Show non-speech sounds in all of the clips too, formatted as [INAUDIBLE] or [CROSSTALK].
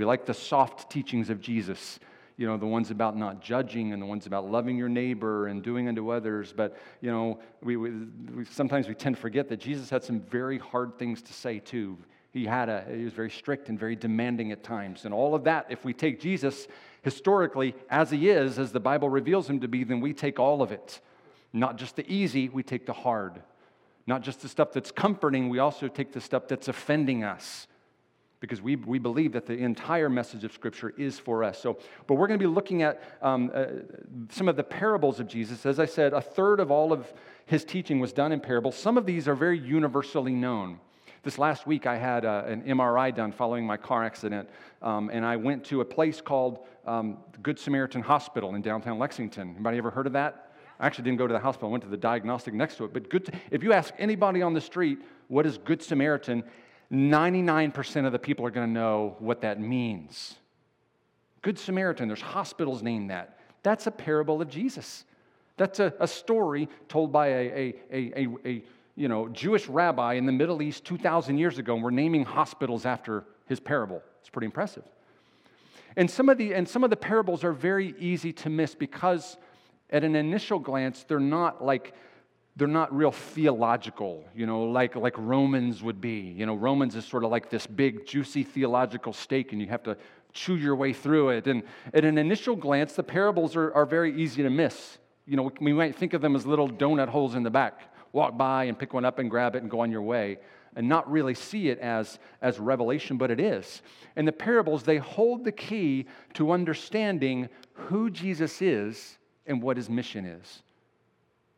We like the soft teachings of Jesus, you know, the ones about not judging and the ones about loving your neighbor and doing unto others. But, you know, we, we, we sometimes we tend to forget that Jesus had some very hard things to say too. He had a, he was very strict and very demanding at times. And all of that, if we take Jesus historically as he is, as the Bible reveals him to be, then we take all of it. Not just the easy, we take the hard. Not just the stuff that's comforting, we also take the stuff that's offending us. Because we, we believe that the entire message of Scripture is for us. So, but we're going to be looking at um, uh, some of the parables of Jesus. As I said, a third of all of his teaching was done in parables. Some of these are very universally known. This last week, I had uh, an MRI done following my car accident, um, and I went to a place called um, Good Samaritan Hospital in downtown Lexington. Anybody ever heard of that? I actually didn't go to the hospital. I went to the diagnostic next to it. But good, if you ask anybody on the street what is Good Samaritan, 99% of the people are going to know what that means. Good Samaritan, there's hospitals named that. That's a parable of Jesus. That's a, a story told by a, a, a, you know, Jewish rabbi in the Middle East 2,000 years ago, and we're naming hospitals after his parable. It's pretty impressive. And some of the, and some of the parables are very easy to miss because at an initial glance, they're not like, they're not real theological, you know, like, like Romans would be. You know, Romans is sort of like this big, juicy theological steak, and you have to chew your way through it. And at an initial glance, the parables are, are very easy to miss. You know, we might think of them as little donut holes in the back. Walk by and pick one up and grab it and go on your way and not really see it as, as revelation, but it is. And the parables, they hold the key to understanding who Jesus is and what his mission is.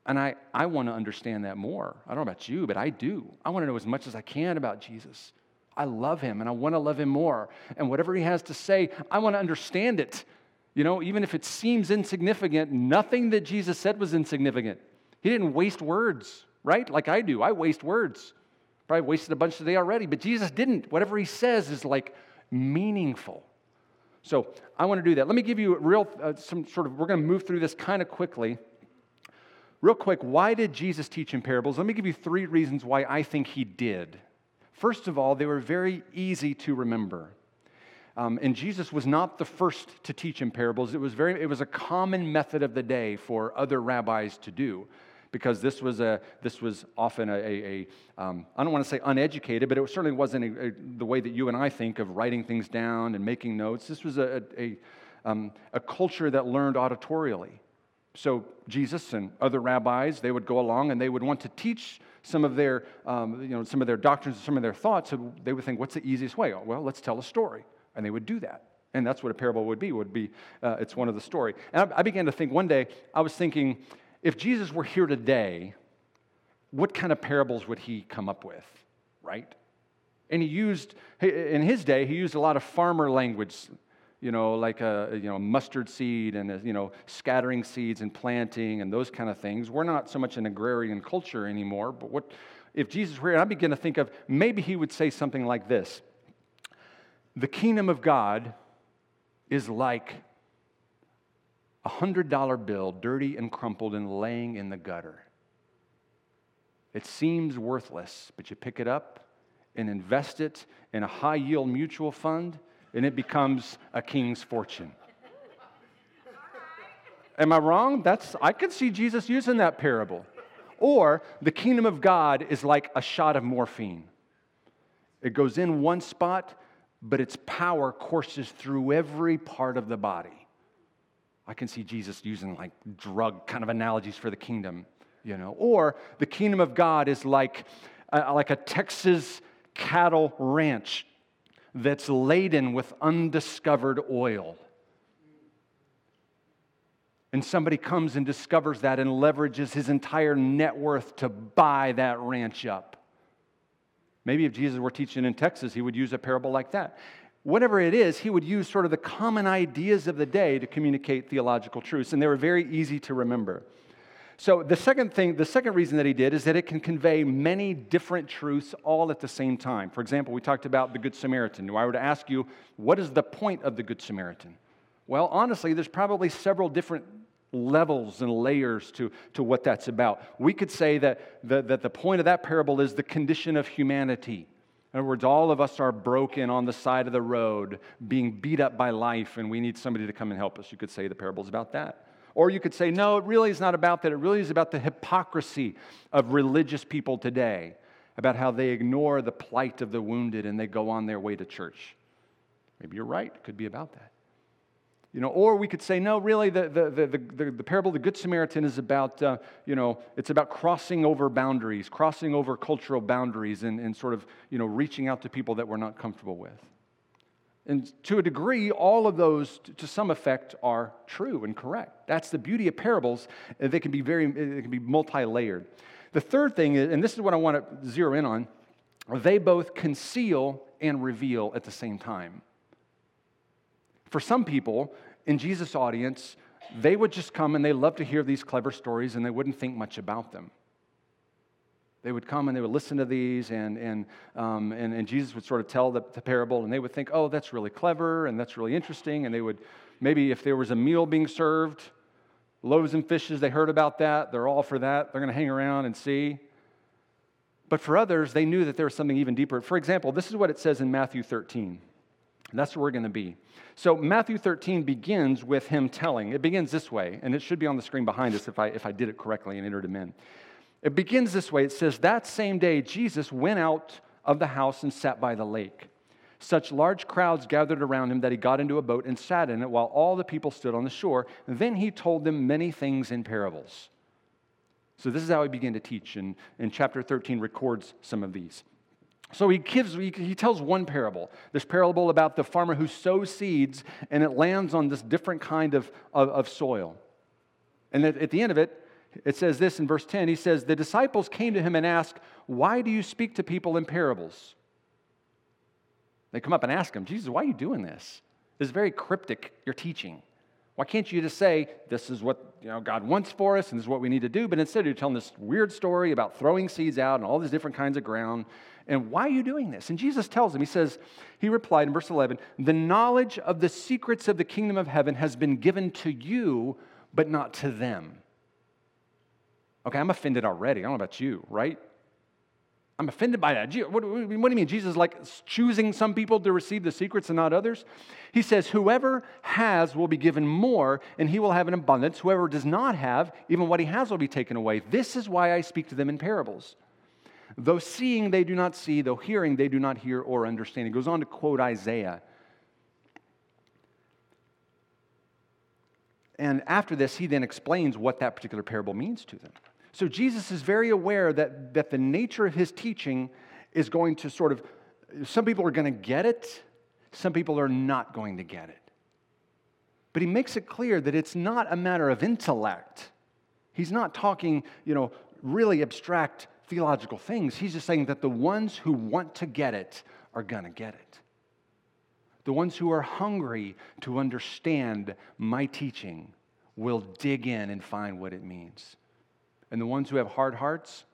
And I, I want to understand that more. I don't know about you, but I do. I want to know as much as I can about Jesus. I love him and I want to love him more. And whatever he has to say, I want to understand it. You know, even if it seems insignificant, nothing that Jesus said was insignificant. He didn't waste words, right? Like I do. I waste words. Probably wasted a bunch today already, but Jesus didn't. Whatever he says is like meaningful. So I want to do that. Let me give you a real, uh, some sort of, we're going to move through this kind of quickly. Real quick, why did Jesus teach in parables? Let me give you three reasons why I think he did. First of all, they were very easy to remember. Um, and Jesus was not the first to teach in parables. It was, very, it was a common method of the day for other rabbis to do because this was, a, this was often a, a, a um, I don't want to say uneducated, but it certainly wasn't a, a, the way that you and I think of writing things down and making notes. This was a, a, um, a culture that learned auditorially. So Jesus and other rabbis, they would go along and they would want to teach some of their, um, you know, some of their doctrines, some of their thoughts. And they would think, what's the easiest way? Oh, Well, let's tell a story. And they would do that. And that's what a parable would be, would be, uh, it's one of the story. And I, I began to think one day, I was thinking, if Jesus were here today, what kind of parables would he come up with, right? And he used, in his day, he used a lot of farmer language, you know, like a you know, mustard seed and, a, you know, scattering seeds and planting and those kind of things. We're not so much an agrarian culture anymore, but what, if Jesus were here, I begin to think of maybe he would say something like this The kingdom of God is like a $100 bill, dirty and crumpled and laying in the gutter. It seems worthless, but you pick it up and invest it in a high yield mutual fund, and it becomes a king's fortune. Am I wrong? That's I could see Jesus using that parable. Or the kingdom of God is like a shot of morphine. It goes in one spot, but its power courses through every part of the body. I can see Jesus using like drug kind of analogies for the kingdom, you know. Or the kingdom of God is like, uh, like a Texas cattle ranch that's laden with undiscovered oil. And somebody comes and discovers that and leverages his entire net worth to buy that ranch up. Maybe if Jesus were teaching in Texas, he would use a parable like that whatever it is, he would use sort of the common ideas of the day to communicate theological truths, and they were very easy to remember. So the second thing, the second reason that he did is that it can convey many different truths all at the same time. For example, we talked about the Good Samaritan. If I were to ask you, what is the point of the Good Samaritan? Well, honestly, there's probably several different levels and layers to, to what that's about. We could say that the, that the point of that parable is the condition of humanity In other words, all of us are broken on the side of the road, being beat up by life, and we need somebody to come and help us. You could say the parable's about that. Or you could say, no, it really is not about that. It really is about the hypocrisy of religious people today, about how they ignore the plight of the wounded and they go on their way to church. Maybe you're right. It could be about that. You know, or we could say, no, really, the, the, the, the, parable of the Good Samaritan is about, uh, you know, it's about crossing over boundaries, crossing over cultural boundaries, and, and sort of, you know, reaching out to people that we're not comfortable with. And to a degree, all of those, to some effect, are true and correct. That's the beauty of parables. Uh, they can be very, uh, they can be multi-layered. The third thing, uh, and this is what I want to zero in on, they both conceal and reveal at the same time. For some people in Jesus' audience, they would just come and they love to hear these clever stories and they wouldn't think much about them. They would come and they would listen to these, and, and, um, and, and, Jesus would sort of tell the, the, parable, and they would think, oh, that's really clever and that's really interesting. And they would, maybe if there was a meal being served, loaves and fishes, they heard about that, they're all for that, they're going to hang around and see. But for others, they knew that there was something even deeper. For example, this is what it says in Matthew 13. And that's where we're going to be. So Matthew 13 begins with him telling. It begins this way, and it should be on the screen behind us if I, if I did it correctly and entered him in. It begins this way it says, That same day, Jesus went out of the house and sat by the lake. Such large crowds gathered around him that he got into a boat and sat in it while all the people stood on the shore. Then he told them many things in parables. So, this is how he began to teach, and, and chapter 13 records some of these. So he gives, he tells one parable, this parable about the farmer who sows seeds and it lands on this different kind of, of, of soil. And at, at the end of it, it says this in verse 10 he says, The disciples came to him and asked, Why do you speak to people in parables? They come up and ask him, Jesus, why are you doing this? This is very cryptic, your teaching. Why can't you just say, This is what you know, God wants for us and this is what we need to do? But instead, you're telling this weird story about throwing seeds out and all these different kinds of ground. And why are you doing this? And Jesus tells him, He says, He replied in verse 11, The knowledge of the secrets of the kingdom of heaven has been given to you, but not to them. Okay, I'm offended already. I don't know about you, right? I'm offended by that. What, do you mean? Jesus is like choosing some people to receive the secrets and not others? He says, Whoever has will be given more, and he will have an abundance. Whoever does not have, even what he has will be taken away. This is why I speak to them in parables. Though seeing, they do not see, though hearing, they do not hear or understand. He goes on to quote Isaiah. And after this, he then explains what that particular parable means to them. So Jesus is very aware that, that the nature of his teaching is going to sort of, some people are going to get it, some people are not going to get it. But he makes it clear that it's not a matter of intellect. He's not talking, you know, really abstract theological things. He's just saying that the ones who want to get it are going to get it. The ones who are hungry to understand my teaching will dig in and find what it means. And the ones who have hard hearts,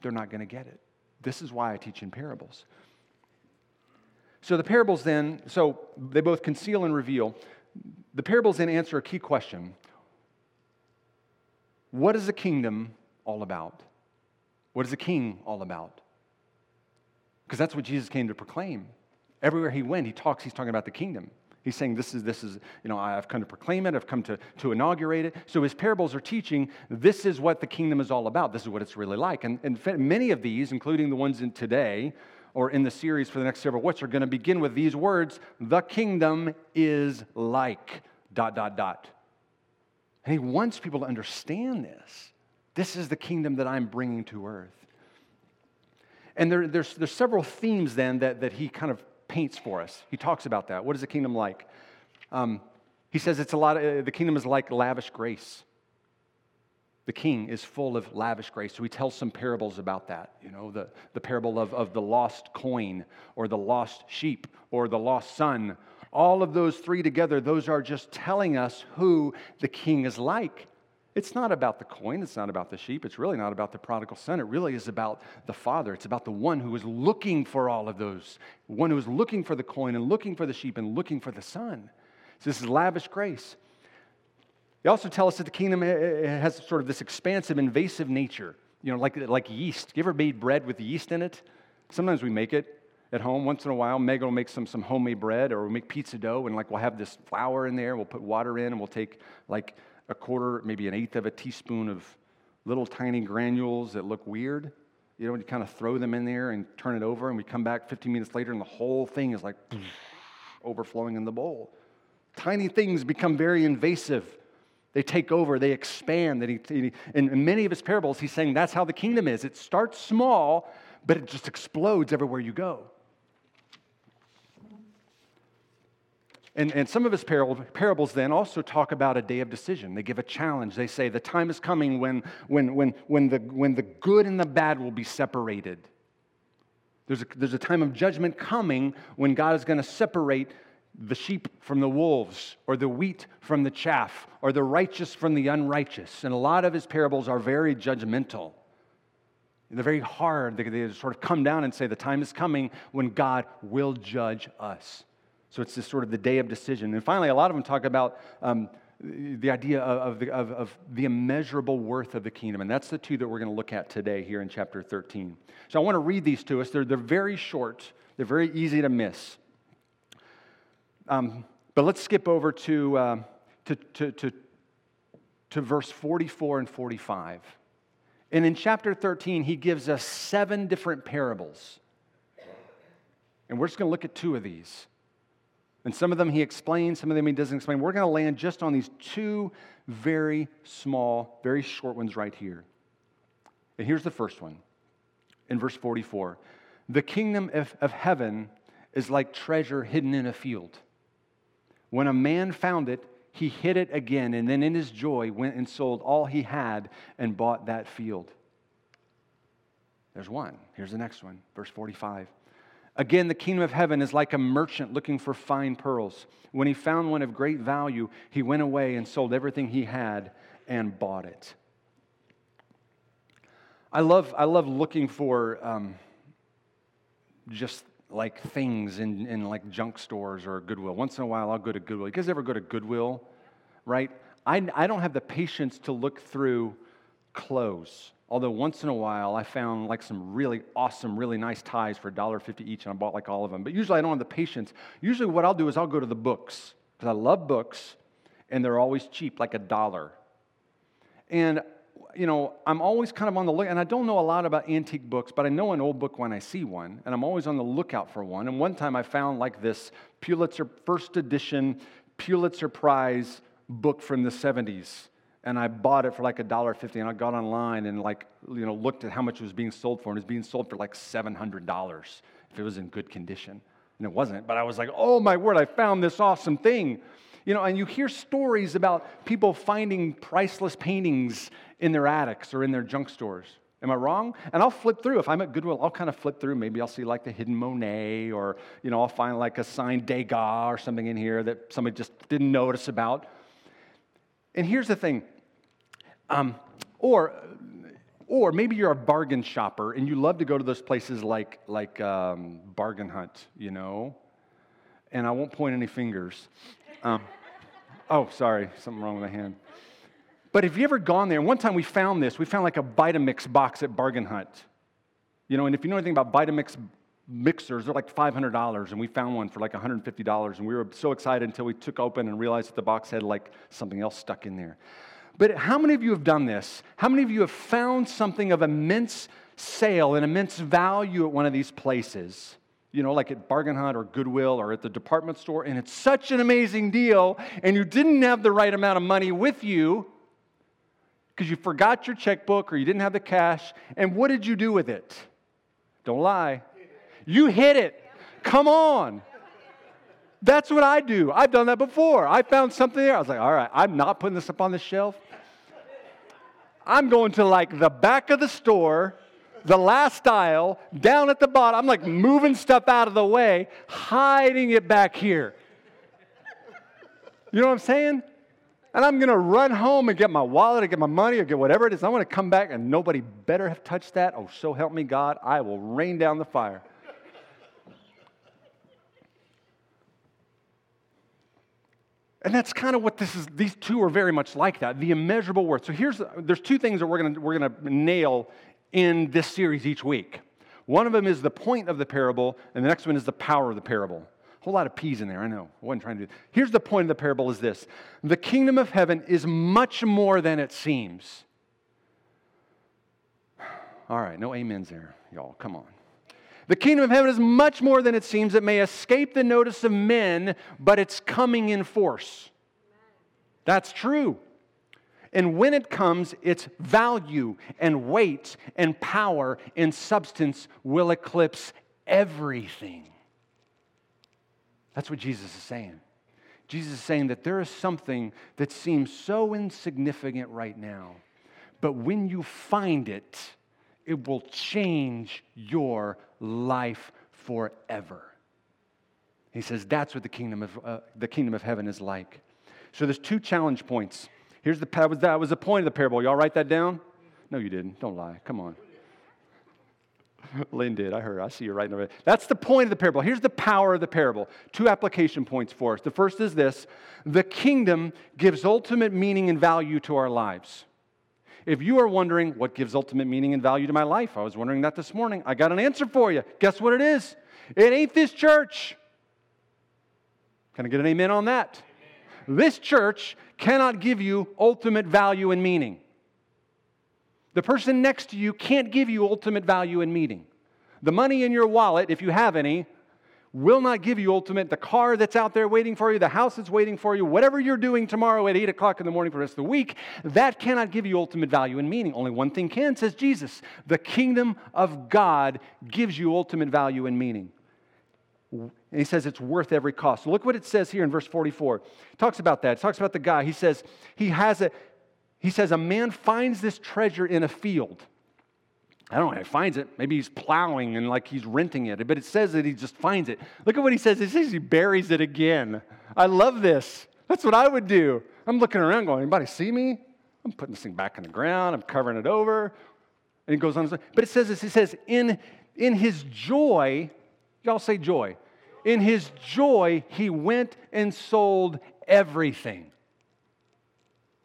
they're not going to get it. This is why I teach in parables. So the parables then, so they both conceal and reveal. The parables then answer a key question What is the kingdom all about? What is the king all about? Because that's what Jesus came to proclaim. Everywhere he went, he talks, he's talking about the kingdom. He's saying, This is, this is, you know, I've come to proclaim it, I've come to, to inaugurate it. So his parables are teaching this is what the kingdom is all about, this is what it's really like. And, and many of these, including the ones in today or in the series for the next several weeks, are going to begin with these words The kingdom is like, dot, dot, dot. And he wants people to understand this. This is the kingdom that I'm bringing to earth. And there, there's, there's several themes then that, that he kind of paints for us. He talks about that. What is the kingdom like? Um, he says it's a lot of, uh, the kingdom is like lavish grace. The king is full of lavish grace. So he tells some parables about that. You know, the, the parable of, of the lost coin or the lost sheep or the lost son. All of those three together, those are just telling us who the king is like. It's not about the coin, it's not about the sheep, it's really not about the prodigal son. It really is about the Father. It's about the one who is looking for all of those, one who is looking for the coin and looking for the sheep and looking for the son. So this is lavish grace. They also tell us that the kingdom eh, eh, eh, has sort of this expansive, invasive nature, you know, like, like yeast. You ever made bread with yeast in it? Sometimes we make it at home once in a while. Meg will make some, some homemade bread or we'll make pizza dough and like we'll have this flour in there. We'll put water in and we'll take like a quarter, maybe an eighth of a teaspoon of little tiny granules that look weird. You know, you kind of throw them in there and turn it over, and we come back 15 minutes later, and the whole thing is like [SNIFFS] overflowing in the bowl. Tiny things become very invasive. They take over, they expand. And in many of his parables, he's saying that's how the kingdom is. It starts small, but it just explodes everywhere you go. And, and some of his parables then also talk about a day of decision. They give a challenge. They say the time is coming when, when, when, when, the, when the good and the bad will be separated. There's a, there's a time of judgment coming when God is going to separate the sheep from the wolves, or the wheat from the chaff, or the righteous from the unrighteous. And a lot of his parables are very judgmental. They're very hard. They, they sort of come down and say, The time is coming when God will judge us. So it's this sort of the day of decision. And finally, a lot of them talk about um, the idea of the, of, of the immeasurable worth of the kingdom. And that's the two that we're going to look at today here in chapter 13. So I want to read these to us. They're, they're very short, they're very easy to miss. Um, but let's skip over to, uh, to, to, to, to verse 44 and 45. And in chapter 13, he gives us seven different parables. And we're just going to look at two of these. And some of them he explains, some of them he doesn't explain. We're going to land just on these two very small, very short ones right here. And here's the first one in verse 44 The kingdom of, of heaven is like treasure hidden in a field. When a man found it, he hid it again, and then in his joy went and sold all he had and bought that field. There's one. Here's the next one, verse 45. Again, the kingdom of heaven is like a merchant looking for fine pearls. When he found one of great value, he went away and sold everything he had and bought it. I love, I love looking for um, just like things in, in like junk stores or Goodwill. Once in a while, I'll go to Goodwill. You guys ever go to Goodwill? Right? I, I don't have the patience to look through clothes. Although once in a while I found like some really awesome, really nice ties for $1.50 each, and I bought like all of them. But usually I don't have the patience. Usually what I'll do is I'll go to the books, because I love books, and they're always cheap, like a dollar. And you know, I'm always kind of on the look, and I don't know a lot about antique books, but I know an old book when I see one, and I'm always on the lookout for one. And one time I found like this Pulitzer first edition Pulitzer Prize book from the 70s and I bought it for like a dollar fifty, and I got online and like you know looked at how much it was being sold for, and it was being sold for like seven hundred dollars if it was in good condition, and it wasn't. But I was like, oh my word, I found this awesome thing, you know. And you hear stories about people finding priceless paintings in their attics or in their junk stores. Am I wrong? And I'll flip through. If I'm at Goodwill, I'll kind of flip through. Maybe I'll see like the hidden Monet, or you know, I'll find like a signed Degas or something in here that somebody just didn't notice about. And here's the thing um, or, or maybe you're a bargain shopper and you love to go to those places like, like um, Bargain Hunt, you know? And I won't point any fingers. Um, oh, sorry, something wrong with my hand. But have you ever gone there? One time we found this. We found like a Vitamix box at Bargain Hunt. You know, and if you know anything about Vitamix mixers, they're like $500, and we found one for like $150, and we were so excited until we took open and realized that the box had like something else stuck in there. But how many of you have done this? How many of you have found something of immense sale and immense value at one of these places? You know, like at Bargain Hunt or Goodwill or at the department store, and it's such an amazing deal, and you didn't have the right amount of money with you because you forgot your checkbook or you didn't have the cash, and what did you do with it? Don't lie. You hid it. Come on. That's what I do. I've done that before. I found something there. I was like, all right, I'm not putting this up on the shelf. I'm going to like the back of the store, the last aisle, down at the bottom. I'm like moving stuff out of the way, hiding it back here. You know what I'm saying? And I'm going to run home and get my wallet or get my money or get whatever it is. I'm going to come back and nobody better have touched that. Oh, so help me God, I will rain down the fire. And that's kind of what this is. These two are very much like that the immeasurable worth. So here's there's two things that we're going we're going to nail in this series each week. One of them is the point of the parable, and the next one is the power of the parable. A whole lot of P's in there, I know. I wasn't trying to do Here's the point of the parable is this. The kingdom of heaven is much more than it seems. [SIGHS] All right, no amens there, y'all. Come on. The kingdom of heaven is much more than it seems. It may escape the notice of men, but it's coming in force. That's true. And when it comes, its value and weight and power and substance will eclipse everything. That's what Jesus is saying. Jesus is saying that there is something that seems so insignificant right now, but when you find it, it will change your life forever. He says that's what the kingdom of, uh, the kingdom of heaven is like. So there's two challenge points. Here's the that was, that was the point of the parable. Y'all write that down? No, you didn't. Don't lie. Come on. [LAUGHS] Lynn did. I heard. I see you writing over. That's the point of the parable. Here's the power of the parable. Two application points for us. The first is this the kingdom gives ultimate meaning and value to our lives. If you are wondering what gives ultimate meaning and value to my life, I was wondering that this morning. I got an answer for you. Guess what it is? It ain't this church. Can I get an amen on that? This church cannot give you ultimate value and meaning. The person next to you can't give you ultimate value and meaning. The money in your wallet, if you have any, will not give you ultimate. The car that's out there waiting for you, the house that's waiting for you, whatever you're doing tomorrow at 8 o'clock in the morning for the rest of the week, that cannot give you ultimate value and meaning. Only one thing can, says Jesus. The kingdom of God gives you ultimate value and meaning. And he says it's worth every cost. Look what it says here in verse 44. It talks about that. It talks about the guy. He says, he has a, he says, a man finds this treasure in a field. I don't know, he finds it. Maybe he's plowing and like he's renting it, but it says that he just finds it. Look at what he says. He says he buries it again. I love this. That's what I would do. I'm looking around going, anybody see me? I'm putting this thing back in the ground. I'm covering it over. And he goes on. But it says this. It says, in, in his joy, y'all say joy. In his joy, he went and sold everything.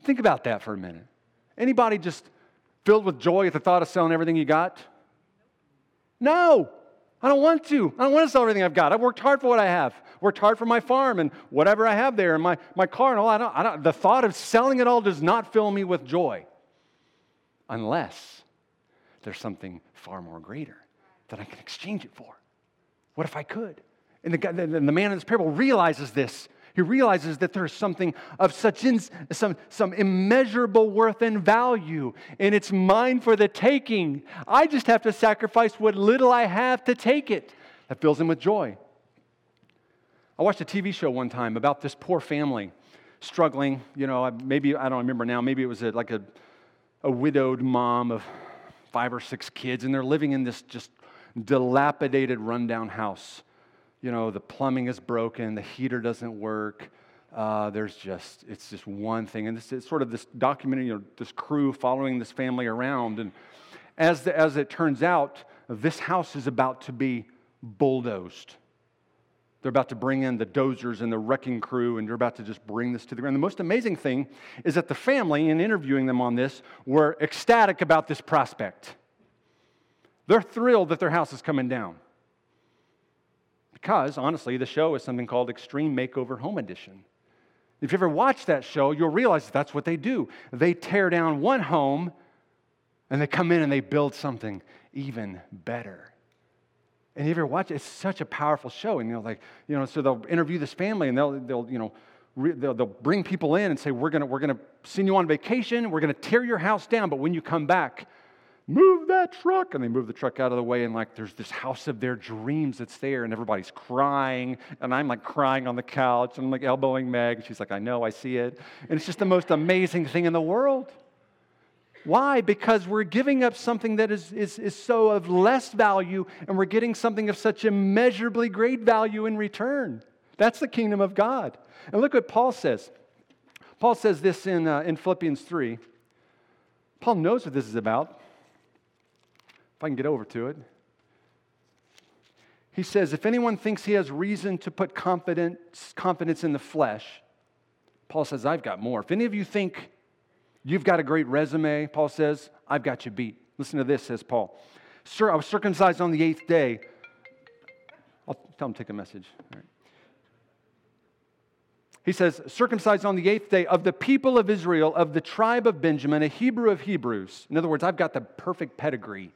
Think about that for a minute. Anybody just filled with joy at the thought of selling everything you got? No, I don't want to. I don't want to sell everything I've got. I've worked hard for what I have. Worked hard for my farm and whatever I have there and my, my car and all. I don't, I don't, the thought of selling it all does not fill me with joy unless there's something far more greater that I can exchange it for. What if I could? And the, the, the man in this parable realizes this he realizes that there's something of such in, some, some immeasurable worth and value, and it's mine for the taking. I just have to sacrifice what little I have to take it. That fills him with joy. I watched a TV show one time about this poor family struggling. You know, maybe, I don't remember now, maybe it was a, like a, a widowed mom of five or six kids, and they're living in this just dilapidated, rundown house you know, the plumbing is broken, the heater doesn't work. Uh, there's just, it's just one thing. And this is sort of this documentary, you know, this crew following this family around. And as, the, as it turns out, this house is about to be bulldozed. They're about to bring in the dozers and the wrecking crew, and they're about to just bring this to the ground. The most amazing thing is that the family, in interviewing them on this, were ecstatic about this prospect. They're thrilled that their house is coming down. Because, honestly, the show is something called Extreme Makeover Home Edition. If you ever watch that show, you'll realize that's what they do. They tear down one home and they come in and they build something even better. And if you ever watch it? It's such a powerful show. And you know, like, you know, so they'll interview this family and they'll, they'll you know, re- they'll, they'll bring people in and say, we're gonna, we're gonna send you on vacation. We're gonna tear your house down. But when you come back, move that truck. And they move the truck out of the way, and like there's this house of their dreams that's there, and everybody's crying. And I'm like crying on the couch, and I'm like elbowing Meg. And She's like, I know, I see it. And it's just the most amazing thing in the world. Why? Because we're giving up something that is, is, is so of less value, and we're getting something of such immeasurably great value in return. That's the kingdom of God. And look what Paul says. Paul says this in, uh, in Philippians 3. Paul knows what this is about. If I can get over to it. He says, if anyone thinks he has reason to put confidence, confidence in the flesh, Paul says, I've got more. If any of you think you've got a great resume, Paul says, I've got you beat. Listen to this, says Paul. Sir, I was circumcised on the eighth day. I'll tell him to take a message. He says, circumcised on the eighth day of the people of Israel, of the tribe of Benjamin, a Hebrew of Hebrews. In other words, I've got the perfect pedigree.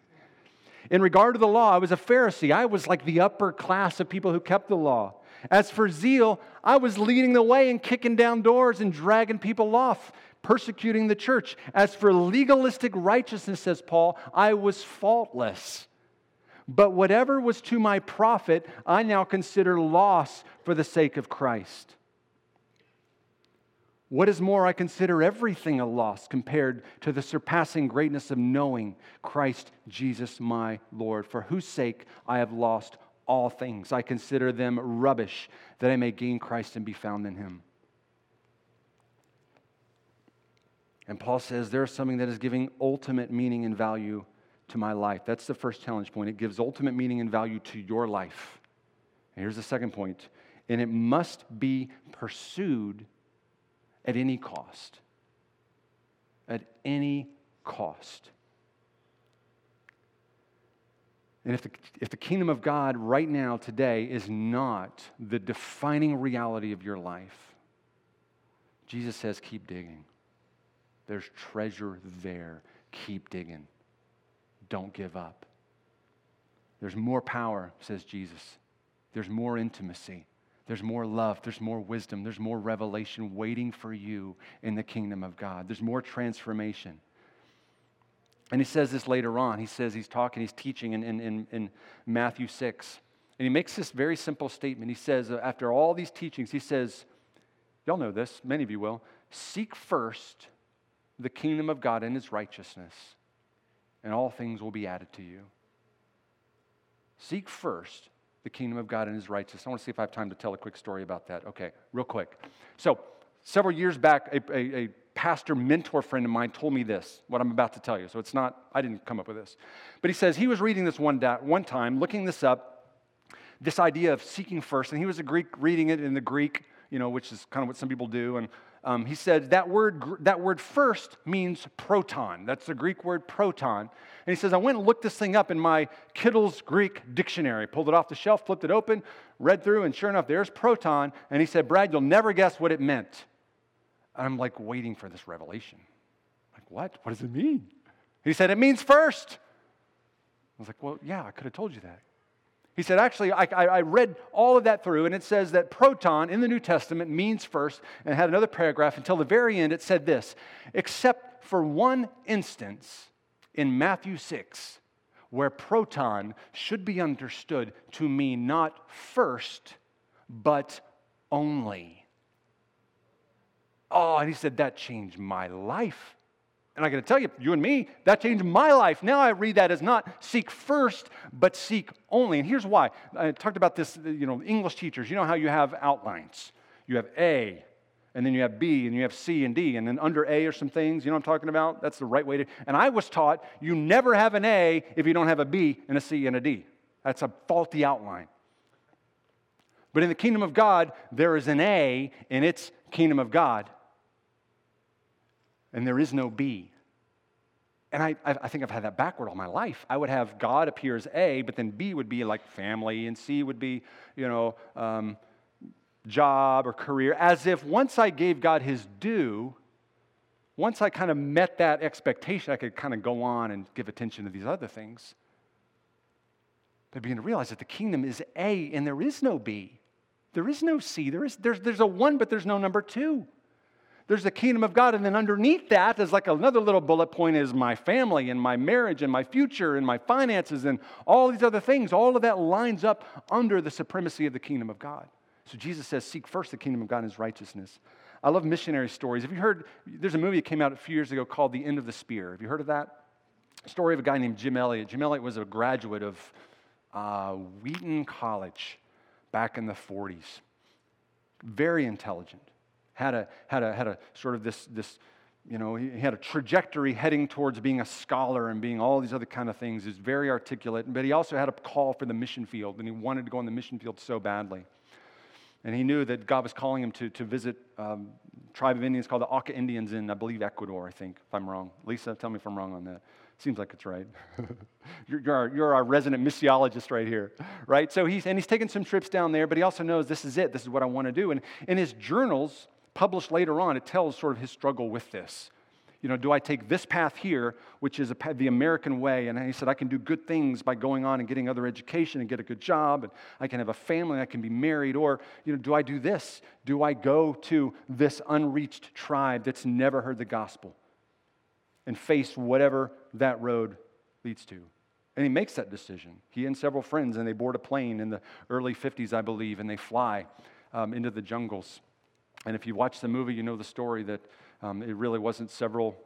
In regard to the law, I was a Pharisee. I was like the upper class of people who kept the law. As for zeal, I was leading the way and kicking down doors and dragging people off, persecuting the church. As for legalistic righteousness, says Paul, I was faultless. But whatever was to my profit, I now consider loss for the sake of Christ. What is more, I consider everything a loss compared to the surpassing greatness of knowing Christ Jesus my Lord, for whose sake I have lost all things. I consider them rubbish that I may gain Christ and be found in him. And Paul says there's something that is giving ultimate meaning and value to my life. That's the first challenge point. It gives ultimate meaning and value to your life. And here's the second. And it must be pursued at any cost. At any cost. And if the, if the kingdom of God right now, today, is not the defining reality of your life, Jesus says, keep digging. There's treasure there. Keep digging. Don't give up. There's more power, says Jesus. There's more intimacy. There's more love, there's more wisdom, there's more revelation waiting for you in the kingdom of God. There's more transformation. And he says this later on. He says he's talking, he's teaching in, in, in, Matthew 6. And he makes this very simple statement. He says, uh, after all these teachings, he says, Y'all know this, many of you will. Seek first the kingdom of God and his righteousness, and all things will be added to you. Seek first the kingdom of God and his righteousness. I want to see if I have time to tell a quick story about that. Okay, real quick. So, several years back, a, a, a pastor mentor friend of mine told me this, what I'm about to tell you. So, it's not, I didn't come up with this. But he says he was reading this one, da- one time, looking this up, this idea of seeking first, and he was a Greek, reading it in the Greek, you know, which is kind of what some people do. And um, he said that word, that word first means proton. That's the Greek word proton. And he says, I went and looked this thing up in my Kittel's Greek dictionary, pulled it off the shelf, flipped it open, read through, and sure enough, there's proton. And he said, Brad, you'll never guess what it meant. And I'm like waiting for this revelation. I'm like, what? What does it mean? He said, it means first. I was like, well, yeah, I could have told you that. He said, actually, I, I, read all of that through, and it says that proton in the New Testament means first, and had another paragraph until the very end. It said this except for one instance in Matthew 6, where proton should be understood to mean not first, but only. Oh, and he said, that changed my life. And I got to tell you, you and me, that changed my life. Now I read that as not seek first, but seek only. And here's why. I talked about this, you know, English teachers, you know how you have outlines. You have A, and then you have B, and you have C and D, and then under A are some things, you know what I'm talking about? That's the right way to. And I was taught you never have an A if you don't have a B and a C and a D. That's a faulty outline. But in the kingdom of God, there is an A, and it's kingdom of God and there is no B. And I, I think I've had that backward all my life. I would have God appears A, but then B would be like family, and C would be, you know, um, job or career, as if once I gave God his due, once I kind of met that expectation, I could kind of go on and give attention to these other things. But begin to realize that the kingdom is A and there is no B. There is no C. There is, there's, there's a one, but there's no number two there's the kingdom of God. And then underneath that is like another little bullet point is my family and my marriage and my future and my finances and all these other things. All of that lines up under the supremacy of the kingdom of God. So Jesus says, Seek first the kingdom of God and his righteousness. I love missionary stories. Have you heard? There's a movie that came out a few years ago called The End of the Spear. Have you heard of that? Story of a guy named Jim Elliot. Jim Elliot was a graduate of uh, Wheaton College back in the 40s. Very intelligent had a, had a, had a sort of this, this, you know, he had a trajectory heading towards being a scholar and being all these other kind of things. He's very articulate, but he also had a call for the mission field, and he wanted to go on the mission field so badly. And he knew that God was calling him to, to visit um, tribe of Indians called the Auca Indians in, I believe, Ecuador, I think, if I'm wrong. Lisa, tell me if I'm wrong on that. Seems like it's right. [LAUGHS] you're, you're, our, you're, our, resident missiologist right here, right? So he's, and he's taken some trips down there, but he also knows this is it. This is what I want to do. And in his journals, published later on, it tells sort of his struggle with this. You know, do I take this path here, which is a, the American way? And he said, I can do good things by going on and getting other education and get a good job, and I can have a family, and I can be married. Or, you know, do I do this? Do I go to this unreached tribe that's never heard the gospel and face whatever that road leads to? And he makes that decision. He and several friends, and they board a plane in the early 50s, I believe, and they fly um, into the jungles. And if you watch the movie, you know the story that um, it really wasn't several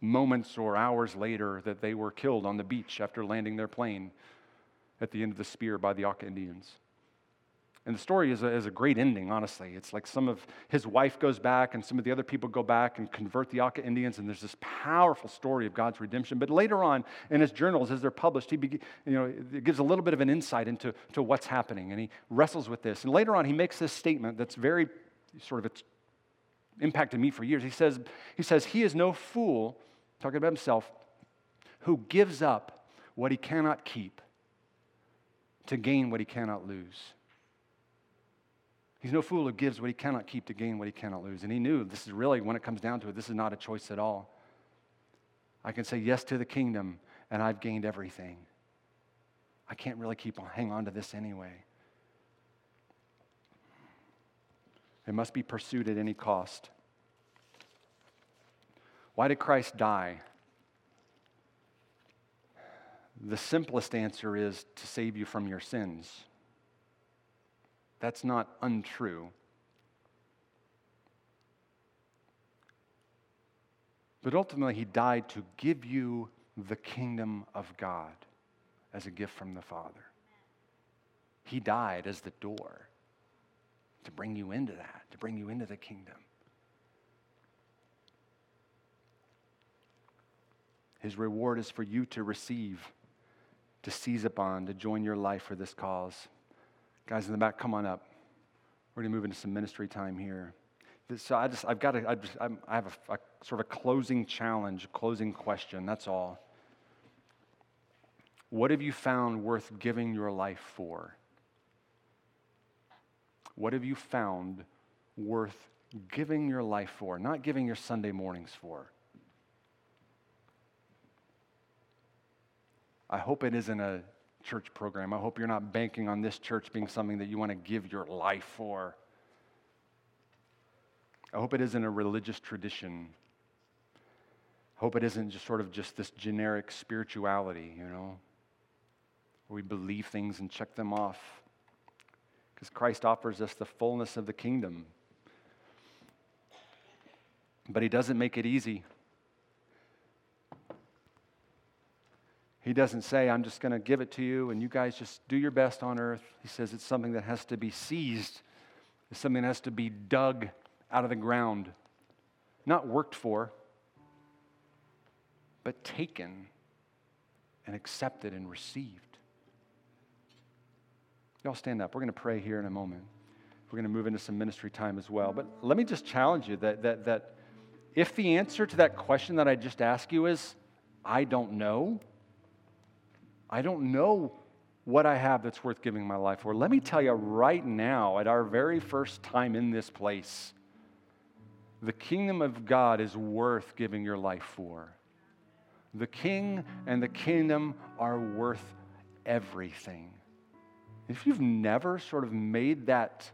moments or hours later that they were killed on the beach after landing their plane at the end of the spear by the Auca Indians. And the story is a, is a great ending, honestly. It's like some of his wife goes back and some of the other people go back and convert the Auca Indians, and there's this powerful story of God's redemption. But later on in his journals, as they're published, he you know, gives a little bit of an insight into to what's happening, and he wrestles with this. And later on, he makes this statement that's very sort of it's impacted me for years. He says, he says, He is no fool, talking about himself, who gives up what he cannot keep to gain what he cannot lose. He's no fool who gives what he cannot keep to gain what he cannot lose. And he knew this is really, when it comes down to it, this is not a choice at all. I can say yes to the kingdom, and I've gained everything. I can't really keep on, hang on to this anyway. It must be pursued at any cost. Why did Christ die? The simplest answer is to save you from your sins. That's not untrue. But ultimately, he died to give you the kingdom of God as a gift from the Father. He died as the door to bring you into that, to bring you into the kingdom. His reward is for you to receive, to seize upon, to join your life for this cause. Guys in the back, come on up. We're going to move into some ministry time here. So I just, I've got to, I, just, I have a, a sort of a closing challenge, a closing question. That's all. What have you found worth giving your life for? What have you found worth giving your life for? Not giving your Sunday mornings for. I hope it isn't a church program. I hope you're not banking on this church being something that you want to give your life for. I hope it isn't a religious tradition. I hope it isn't just sort of just this generic spirituality, you know, where we believe things and check them off because Christ offers us the fullness of the kingdom. But he doesn't make it easy. He doesn't say, I'm just going to give it to you and you guys just do your best on earth. He says it's something that has to be seized, it's something that has to be dug out of the ground, not worked for, but taken and accepted and received. Y'all stand up. We're going to pray here in a moment. We're going to move into some ministry time as well. But let me just challenge you that, that, that if the answer to that question that I just asked you is, I don't know, I don't know what I have that's worth giving my life for. Let me tell you right now, at our very first time in this place, the kingdom of God is worth giving your life for. The king and the kingdom are worth everything. If you've never sort of made that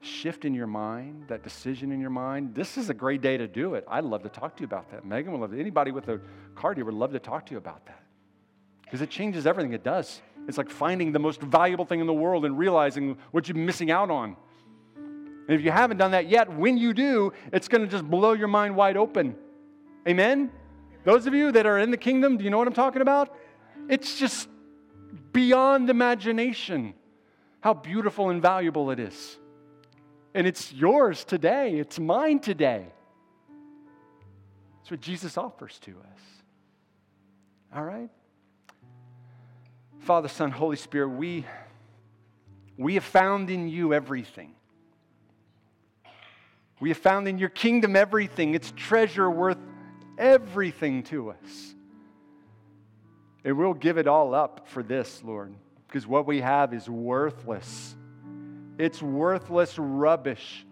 shift in your mind, that decision in your mind, this is a great day to do it. I'd love to talk to you about that. Megan would love to. Anybody with a card here would love to talk to you about that. Because it changes everything. It does. It's like finding the most valuable thing in the world and realizing what you're missing out on. And if you haven't done that yet, when you do, it's going to just blow your mind wide open. Amen? Those of you that are in the kingdom, do you know what I'm talking about? It's just beyond imagination how beautiful and valuable it is. And it's yours today, it's mine today. That's what Jesus offers to us. All right? Father, Son, Holy Spirit, we, We have found in you everything. We have found in your kingdom everything. It's treasure worth everything to us. And we'll give it all up for this, Lord, because what we have is worthless. It's worthless rubbish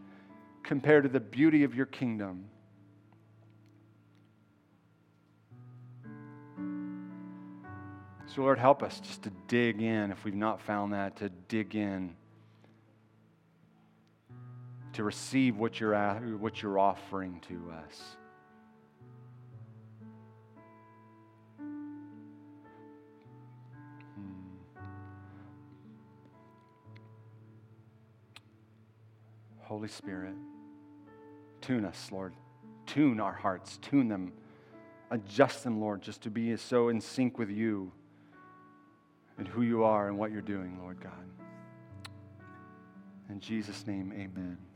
compared to the beauty of your kingdom. So, Lord, help us just to dig in if we've not found that, to dig in, to receive what you're, what you're offering to us. Hmm. Holy Spirit, tune us, Lord. Tune our hearts, tune them, adjust them, Lord, just to be so in sync with you and who you are and what you're doing, Lord God. In Jesus' name, amen.